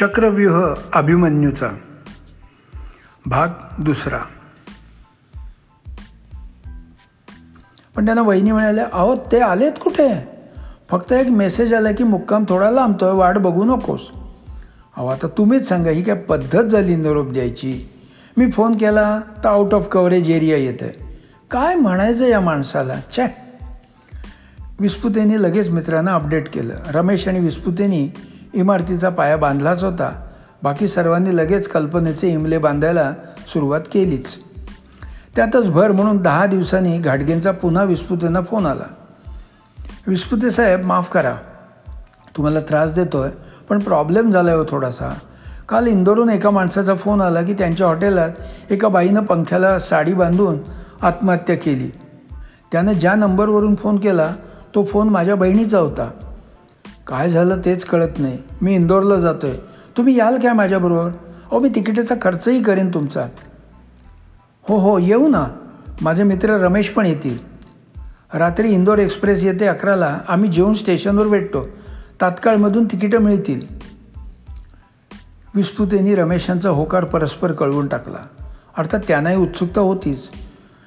चक्रव्यूह अभिमन्यूचा. भाग दुसरा. पण त्यांना वहिनी म्हणाल्या अहो ते आलेत कुठे? फक्त एक मेसेज आला की मुक्काम थोडा लांबतोय वाट बघू नकोस. अहो आता तुम्हीच सांगा ही काय पद्धत झाली निरोप द्यायची? मी फोन केला तर आउट ऑफ कव्हरेज एरिया येत आहे काय म्हणायचं या माणसाला? छे. विस्पुतेनी लगेच मित्रांना अपडेट केलं. रमेश आणि विस्पुतेनी इमारतीचा पाया बांधलाच होता. बाकी सर्वांनी लगेच कल्पनेचे इमले बांधायला सुरुवात केलीच. त्यातच भर म्हणून दहा दिवसांनी घाटगेंचा पुन्हा विस्पुतेंना फोन आला. विस्पुते साहेब माफ करा. तुम्हाला त्रास देतो आहे पण प्रॉब्लेम झाला आहे हो थोडासा. काल इंदोरून एका माणसाचा फोन आला की त्यांच्या हॉटेलात एका बाईनं पंख्याला साडी बांधून आत्महत्या केली. त्यानं ज्या नंबरवरून फोन केला तो फोन माझ्या बहिणीचा होता. काय झालं तेच कळत नाही. मी इंदोरला जातो आहे तुम्ही याल काय माझ्याबरोबर? अहो मी तिकिटाचा खर्चही करेन तुमचा. हो हो येऊ ना. माझे मित्र रमेश पण येतील. रात्री इंदोर एक्सप्रेस येते अकराला. आम्ही जेवून स्टेशनवर भेटतो. तात्काळमधून तिकीटं मिळतील. विस्पुतेनी रमेशांचा होकार परस्पर कळवून टाकला. अर्थात त्यांनाही उत्सुकता होतीच.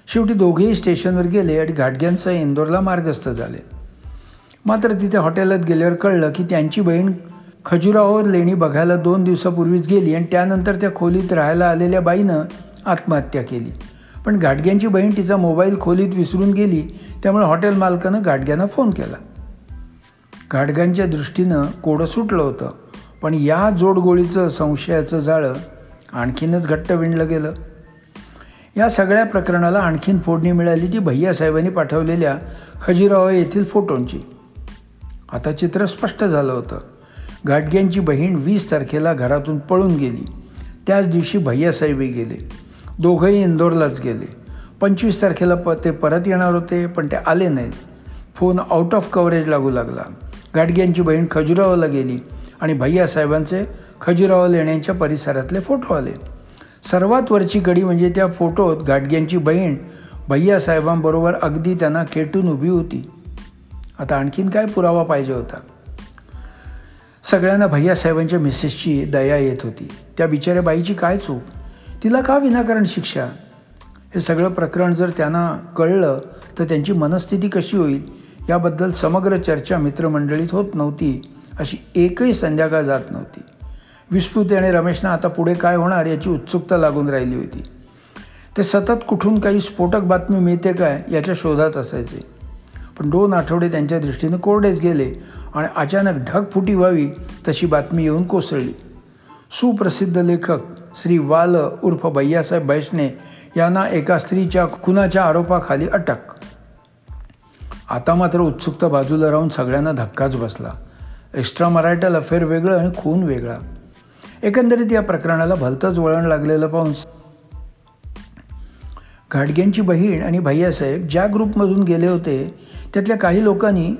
शेवटी दोघेही स्टेशनवर गेले आणि घाटग्यांसह इंदोरला मार्गस्थ झाले. मात्र तिथे हॉटेलात गेल्यावर कळलं की त्यांची बहीण खजुराहोर लेणी बघायला दोन दिवसापूर्वीच गेली आणि त्यानंतर त्या खोलीत राहायला आलेल्या बाईनं आत्महत्या केली. पण घाटग्यांची बहीण तिचा मोबाईल खोलीत विसरून गेली त्यामुळे हॉटेल मालकानं घाटग्यांना फोन केला. घाटग्यांच्या दृष्टीनं कोडं सुटलं होतं पण या जोडगोळीचं संशयाचं जाळं आणखीनच घट्ट विणलं गेलं. या सगळ्या प्रकरणाला आणखीन फोडणी मिळाली ती भैयासाहेबांनी पाठवलेल्या खजिराव येथील फोटोंची. आता चित्र स्पष्ट झालं होतं. गाडग्यांची बहीण वीस तारखेला घरातून पळून गेली. त्याच दिवशी भैयासाहेबी गेले. दोघंही इंदोरलाच गेले. पंचवीस तारखेला प ते परत येणार होते पण ते आले नाहीत. फोन आउट ऑफ कव्हरेज लागू लागला. गाडग्यांची बहीण खजुरावाला गेली आणि भैयासाहेबांचे खजुराव लेण्यांच्या परिसरातले फोटो आले. सर्वात वरची कडी म्हणजे त्या फोटोत गाडग्यांची बहीण भैयासाहेबांबरोबर अगदी त्यांना खेटून उभी होती. आता आणखीन काय पुरावा पाहिजे होता? सगळ्यांना भैयासाहेबांच्या मिसेसची दया येत होती. त्या बिचाऱ्या बाईची काय चूक? तिला का विनाकारण शिक्षा? हे सगळं प्रकरण जर त्यांना कळलं तर त्यांची मनस्थिती कशी होईल? याबद्दल समग्र चर्चा मित्रमंडळीत होत नव्हती अशी एकही संध्याकाळ जात नव्हती. विस्फुती आणि रमेशना आता पुढे काय होणार याची उत्सुकता लागून राहिली होती. ते सतत कुठून काही स्फोटक बातमी मिळते काय याच्या शोधात असायचे. पण दोन आठवडे त्यांच्या दृष्टीने कोरडेच गेले आणि अचानक ढगफुटी व्हावी तशी बातमी येऊन कोसळली. सुप्रसिद्ध लेखक श्री वाल उर्फ भैयासाहेब बैष्णे यांना एका स्त्रीच्या खुनाच्या आरोपाखाली अटक. आता मात्र उत्सुकता बाजूला राहून सगळ्यांना धक्काच बसला. एक्स्ट्रा मराठल अफेअर वेगळं आणि खून वेगळा. एकंदरीत या प्रकरणाला भलतंच वळण लागलेलं पाहून घाटग्यांची बहीण आणि भैयासाहेब ज्या ग्रुपमधून गेले होते त्यातल्या काही लोकांनी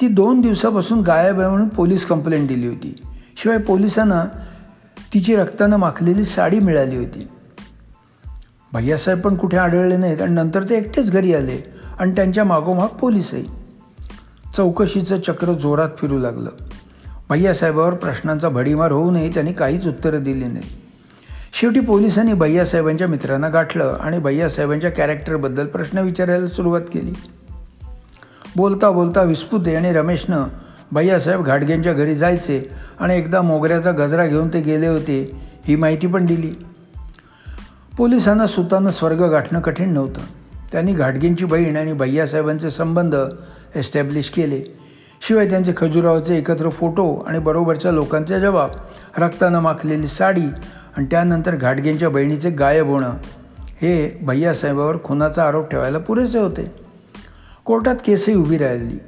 ती दोन दिवसापासून गायब आहे म्हणून पोलीस कंप्लेंट दिली होती. शिवाय पोलिसांना तिची रक्तानं माखलेली साडी मिळाली होती. भैयासाहेब पण कुठे आढळले नाहीत आणि नंतर ते एकटेच घरी आले आणि त्यांच्या मागोमाग पोलीसही चौकशीचं चक्र जोरात फिरू लागलं. भैयासाहेबावर प्रश्नांचा भडीमार होऊनही त्यांनी काहीच उत्तरं दिली नाही शेवटी पोलिसांनी भैयासाहेबांच्या मित्रांना गाठलं आणि भैयासाहेबांच्या कॅरेक्टरबद्दल प्रश्न विचारायला सुरुवात केली. बोलता बोलता विस्पुते आणि रमेशनं भैयासाहेब घाटगेंच्या घरी जायचे आणि एकदा मोगऱ्याचा गजरा घेऊन ते गेले होते ही माहिती पण दिली. पोलिसांना सुतानं स्वर्ग गाठणं कठीण नव्हतं. त्यांनी घाटगेंची बहीण आणि भैयासाहेबांचे संबंध एस्टॅब्लिश केले. शिवाय त्यांचे खजुरावचे एकत्र फोटो आणि बरोबरच्या लोकांचे जबाब रक्तानं माखलेली साडी आणि त्यानंतर घाटगेंच्या बहिणीचे गायब होणं हे भैयासाहेबावर खुनाचा आरोप ठेवायला पुरेसे होते. कोर्टात केसही उभी राहिली.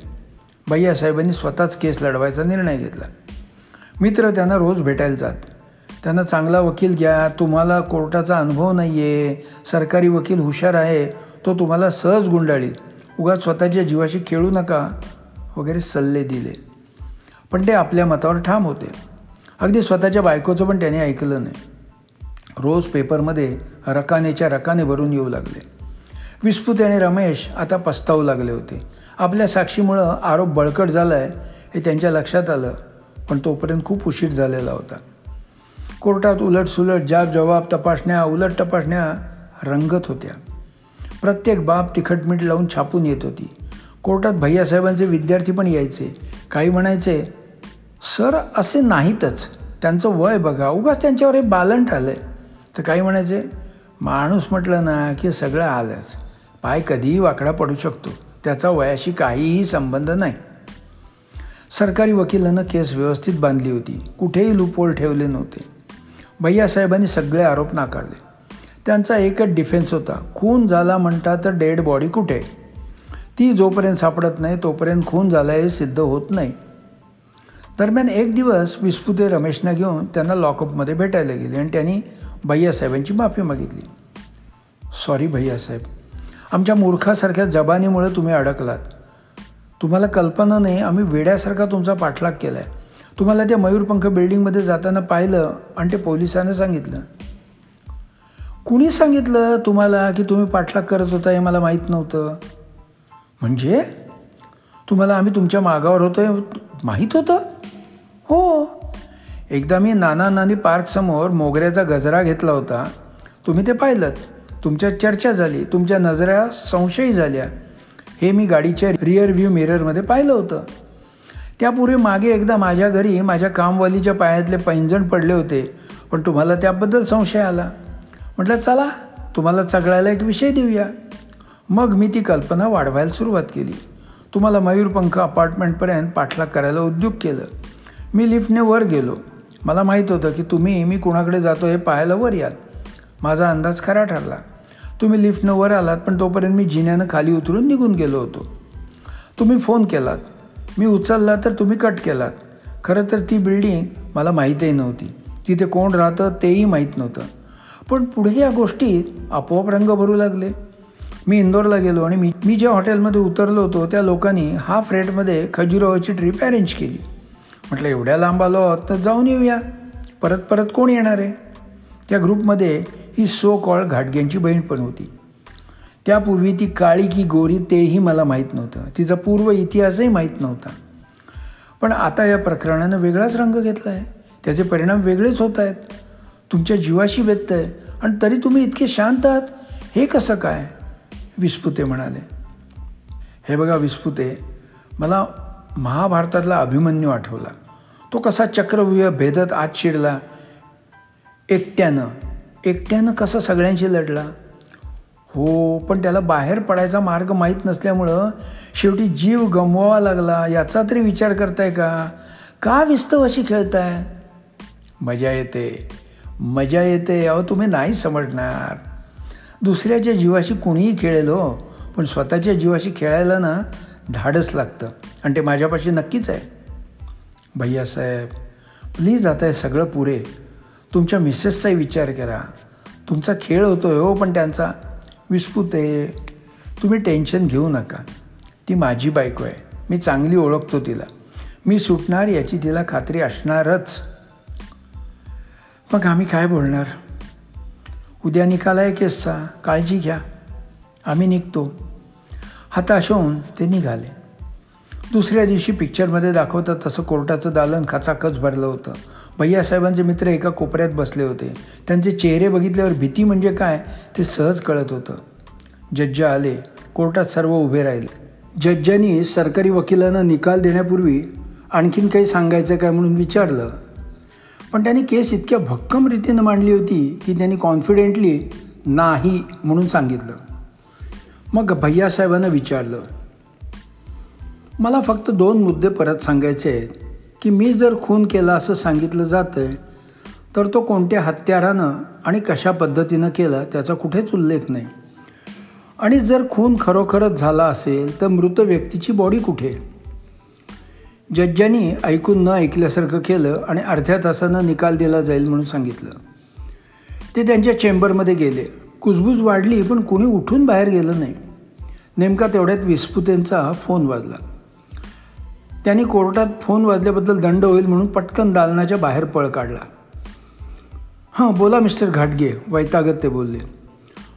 भैयासाहेबांनी स्वतःच केस लढवायचा निर्णय घेतला. मित्र त्यांना रोज भेटायला जात. त्यांना चांगला वकील घ्या तुम्हाला कोर्टाचा अनुभव नाही आहे सरकारी वकील हुशार आहे तो तुम्हाला सहज गुंडाळील. उगाच स्वतःच्या जीवाशी खेळू नका वगैरे सल्ले दिले. पण ते आपल्या मतावर ठाम होते. अगदी स्वतःच्या बायकोचं पण त्याने ऐकलं नाही. रोज पेपरमध्ये रकानेच्या रकाने भरून येऊ लागले. विस्फुते आणि रमेश आता पस्तावू लागले होते. आपल्या साक्षीमुळं आरोप बळकट झाला आहे हे त्यांच्या लक्षात आलं पण तोपर्यंत खूप उशीर झालेला होता. कोर्टात उलटसुलट जाब जबाब तपासण्या उलट तपासण्या रंगत होत्या. प्रत्येक बाब तिखटमीठ लावून छापून येत होती. कोर्टात भैयासाहेबांचे विद्यार्थी पण यायचे. काही म्हणायचे सर असे नाहीतच. त्यांचं वय बघा. उगाच त्यांच्यावर हे बालंट आलं आहे तर काही म्हणायचे माणूस म्हटलं ना की सगळं आलंच. पाय कधीही वाकडा पडू शकतो. त्याचा वयाशी काहीही संबंध नाही. सरकारी वकिलानं केस व्यवस्थित बांधली होती. कुठेही लूपहोल ठेवले नव्हते. भैयासाहेबांनी सगळे आरोप नाकारले. त्यांचा एकच डिफेन्स होता. खून झाला म्हणता तर डेड बॉडी कुठे? ती जोपर्यंत सापडत नाही तोपर्यंत खून झाला हे सिद्ध होत नाही. दरम्यान एक दिवस विस्पुते रमेशना घेऊन त्यांना लॉकअपमध्ये भेटायला गेले आणि त्यांनी भैयासाहेबांची माफी मागितली. सॉरी भैयासाहेब. आमच्या मूर्खासारख्या जबानीमुळे तुम्ही अडकलात. तुम्हाला कल्पना नाही आम्ही वेड्यासारखा तुमचा पाठलाग केला आहे तुम्हाला त्या मयूरपंख बिल्डिंगमध्ये जाताना पाहिलं आणि ते पोलिसांना सांगितलं. कुणी सांगितलं तुम्हाला की तुम्ही पाठलाग करत होता हे मला माहीत नव्हतं? म्हणजे? तुम्हाला आम्ही तुमच्या मागावर होतो हे माहीत होतं? हो. एकदा मी नाना नानी पार्कसमोर मोगऱ्याचा गजरा घेतला होता. तुम्ही ते पाहिलं तुमच्या चर्चा झाली तुमच्या नजऱ्या संशयी झाल्या. हे मी गाडीच्या रिअर व्ह्यू मिररमध्ये पाहिलं होतं. त्यापूर्वी मागे एकदा माझ्या घरी माझ्या कामवालीच्या पायातले पैंजण पडले होते पण तुम्हाला त्याबद्दल संशय आला. म्हटलं चला तुम्हाला चगळायला एक विषय देऊया. मग मी ती कल्पना वाढवायला सुरुवात केली. तुम्हाला मयूरपंख अपार्टमेंटपर्यंत पाठलाग करायला उद्योग केलं. मी लिफ्टने वर गेलो. मला माहीत होतं की तुम्ही मी कुणाकडे जातो हे पाहायला वर याल. माझा अंदाज खरा ठरला. तुम्ही लिफ्टनं वर आलात पण तोपर्यंत मी जिन्यानं खाली उतरून निघून गेलो होतो. तुम्ही फोन केलात. मी उचलला तर तुम्ही कट केलात. खरं तर ती बिल्डिंग मला माहीतही नव्हती. तिथे कोण राहतं तेही माहीत नव्हतं. पण पुढे या गोष्टीत आपोआप रंग भरू लागले. मी इंदोरला गेलो आणि मी मी ज्या हॉटेलमध्ये उतरलो होतो त्या लोकांनी हाफ रेटमध्ये खजुरावाची ट्रिप अरेंज केली. म्हटलं एवढ्या लांब आलो आहोत तर जाऊन येऊया. परत परत कोण येणार आहे? त्या ग्रुपमध्ये ही सो कॉल घाटग्यांची बहीण पण होती. त्यापूर्वी ती काळी की गोरी तेही मला माहीत नव्हतं. तिचा पूर्व इतिहासही माहीत नव्हता. पण आता या प्रकरणानं वेगळाच रंग घेतला आहे त्याचे परिणाम वेगळेच होत आहेत. तुमच्या जीवाशी व्यत्यय आहे. आणि तरी तुम्ही इतके शांत आहात? हे कसं काय? विस्पुते म्हणाले. हे बघा विस्पुते मला महाभारतातला अभिमन्यू आठवला. तो कसा चक्रव्यूह भेदत आत शिरला एकट्यानं. एकट्यानं कसं सगळ्यांशी लढला? हो पण त्याला बाहेर पडायचा मार्ग माहीत नसल्यामुळं शेवटी जीव गमवावा लागला. याचा तरी विचार करताय का? का विस्तव अशी खेळताय? मजा येते. मजा येते. अहो तुम्ही नाही समजणार. दुसऱ्याच्या जीवाशी कोणीही खेळेल हो पण स्वतःच्या जीवाशी खेळायला ना धाडस लागतं. आणि ते माझ्यापाशी नक्कीच आहे. भैयासाहेब प्लीज आता हे सगळं पुरे. तुमच्या मिसेसचाही विचार करा. तुमचा खेळ होतो आहे हो पण त्यांचा विस्फुत आहे. तुम्ही टेन्शन घेऊ नका. ती माझी बायको आहे. मी चांगली ओळखतो तिला. मी सुटणार याची तिला खात्री असणारच. मग आम्ही काय बोलणार? उद्या निकाल आहे केसचा काळजी घ्या. आम्ही निघतो. हताश होऊन ते निघाले. दुसऱ्या दिवशी पिक्चरमध्ये दाखवतात तसं कोर्टाचं दालन खचाखच भरलं होतं. भैयासाहेबांचे मित्र एका कोपऱ्यात बसले होते. त्यांचे चेहरे बघितल्यावर भीती म्हणजे काय ते सहज कळत होतं. जज्ज आले कोर्टात सर्व उभे राहिले. जज्जांनी सरकारी वकिलांना निकाल देण्यापूर्वी आणखीन काही सांगायचं काय म्हणून विचारलं. पण त्यांनी केस इतक्या भक्कम रीतीनं मांडली होती की त्यांनी कॉन्फिडेंटली नाही म्हणून सांगितलं. मग भैयासाहेबांना विचारलं मला फक्त दोन मुद्दे परत सांगायचे आहेत. की मी जर खून केला असं सांगितलं जातं आहे तर तो कोणत्या हत्यारानं आणि कशा पद्धतीनं केला त्याचा कुठेच उल्लेख नाही. आणि जर खून खरोखरच झाला असेल तर मृत व्यक्तीची बॉडी कुठे? जज्जांनी ऐकून न ऐकल्यासारखं केलं आणि अर्ध्या तासानं निकाल दिला जाईल म्हणून सांगितलं. ते त्यांच्या चेंबरमध्ये गेले. कुजबूज वाढली पण कुणी उठून बाहेर गेलं नाही. नेमका तेवढ्यात विस्फुतेंचा फोन वाजला. त्यांनी कोर्टात फोन वाजल्याबद्दल दंड होईल म्हणून पटकन दालनाच्या बाहेर पळ काढला. हां बोला मिस्टर घाटगे वैतागत ते बोलले.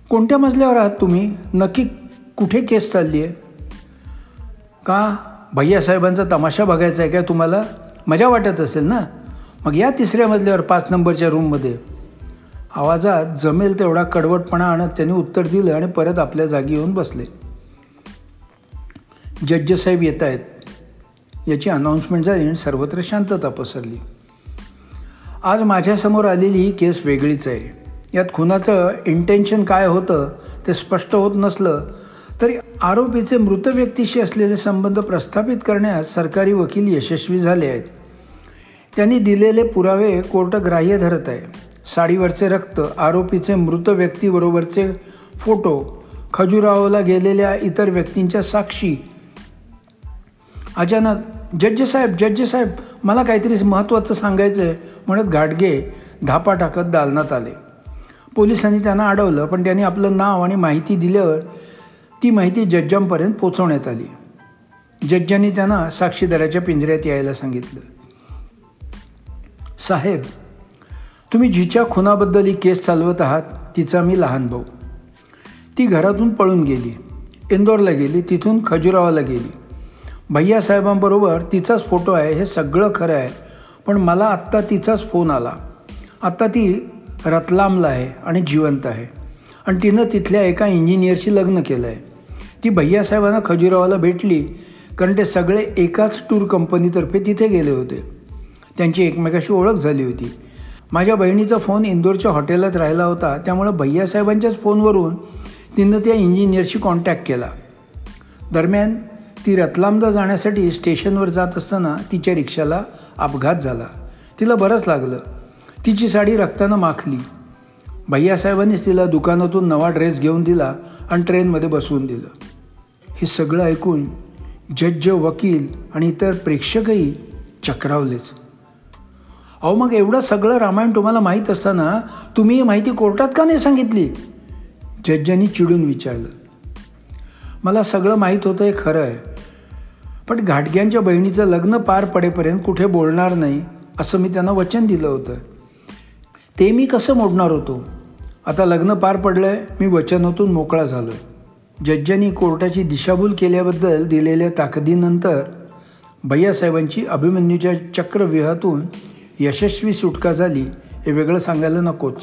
कोणत्या मजल्यावर आहात तुम्ही? नक्की कुठे केस चालली आहे का भैयासाहेबांचा तमाशा बघायचा आहे काय तुम्हाला? मजा वाटत असेल ना? मग या तिसऱ्या मजल्यावर पाच नंबरच्या रूममध्ये. आवाजात जमेल तेवढा कडवटपणा आणत त्यांनी उत्तर दिलं आणि परत आपल्या जागी येऊन बसले. जड्ज साहेब येत आहेत. याची अनाऊन्समेंट झाली आणि सर्वत्र शांतता पसरली. आज माझ्यासमोर आलेली ही केस वेगळीच आहे. यात खुनाचं इंटेन्शन काय होतं ते स्पष्ट होत नसलं तरी आरोपीचे मृत व्यक्तीशी असलेले संबंध प्रस्थापित करण्यात सरकारी वकील यशस्वी झाले आहेत. त्यांनी दिलेले पुरावे कोर्ट ग्राह्य धरत आहे. साडीवरचे रक्त आरोपीचे मृत व्यक्तीबरोबरचे फोटो खजुराहोला गेलेल्या इतर व्यक्तींच्या साक्षी अचानक जज्ज साहेब जज्ज साहेब मला काहीतरी महत्त्वाचं सांगायचं आहे म्हणत घाटगे धापा टाकत दालनात आले. पोलिसांनी त्यांना अडवलं पण त्यांनी आपलं नाव आणि माहिती दिल्यावर ती माहिती जज्जांपर्यंत पोचवण्यात आली. जज्जांनी त्यांना साक्षीदाराच्या पिंजऱ्यात यायला सांगितलं. साहेब तुम्ही जिच्या खुनाबद्दल ही केस चालवत आहात तिचा मी लहान भाऊ. ती घरातून पळून गेली. इंदोरला गेली तिथून खजुरावाला गेली. भैयासाहेबांबरोबर तिचाच फोटो आहे हे सगळं खरं आहे. पण मला आत्ता तिचाच फोन आला. आत्ता ती रतलामला आहे आणि जिवंत आहे. आणि तिनं तिथल्या एका इंजिनियरशी लग्न केलं आहे ती भैयासाहेबांना खजुरावाला भेटली कारण ते सगळे एकाच टूर कंपनीतर्फे तिथे गेले होते. त्यांची एकमेकाशी ओळख झाली होती. माझ्या बहिणीचा फोन इंदोरच्या हॉटेलात राहिला होता त्यामुळं भैयासाहेबांच्याच फोनवरून तिनं त्या इंजिनियरशी कॉन्टॅक्ट केला. दरम्यान ती रतलामला जाण्यासाठी स्टेशनवर जात असताना तिच्या रिक्षाला अपघात झाला. तिला बरंच लागलं. तिची साडी रक्तानं माखली. भैयासाहेबांनीच तिला दुकानातून नवा ड्रेस घेऊन दिला आणि ट्रेनमध्ये बसवून दिलं. हे सगळं ऐकून जज्ज वकील आणि इतर प्रेक्षकही चक्रावलेच. अहो मग एवढं सगळं रामायण तुम्हाला माहीत असताना तुम्ही ही माहिती कोर्टात का नाही सांगितली? जज्जांनी चिडून विचारलं. मला सगळं माहीत होतं हे खरं आहे. पण घाटग्यांच्या बहिणीचं लग्न पार पडेपर्यंत कुठे बोलणार नाही असं मी त्यांना वचन दिलं होतं. ते मी कसं मोडणार होतो? आता लग्न पार पडलं आहे मी वचनातून मोकळा झालो आहे जज्जांनी कोर्टाची दिशाभूल केल्याबद्दल दिलेल्या ताकदीनंतर भैयासाहेबांची अभिमन्यूच्या चक्रव्यूहातून यशस्वी सुटका झाली हे वेगळं सांगायला नकोच.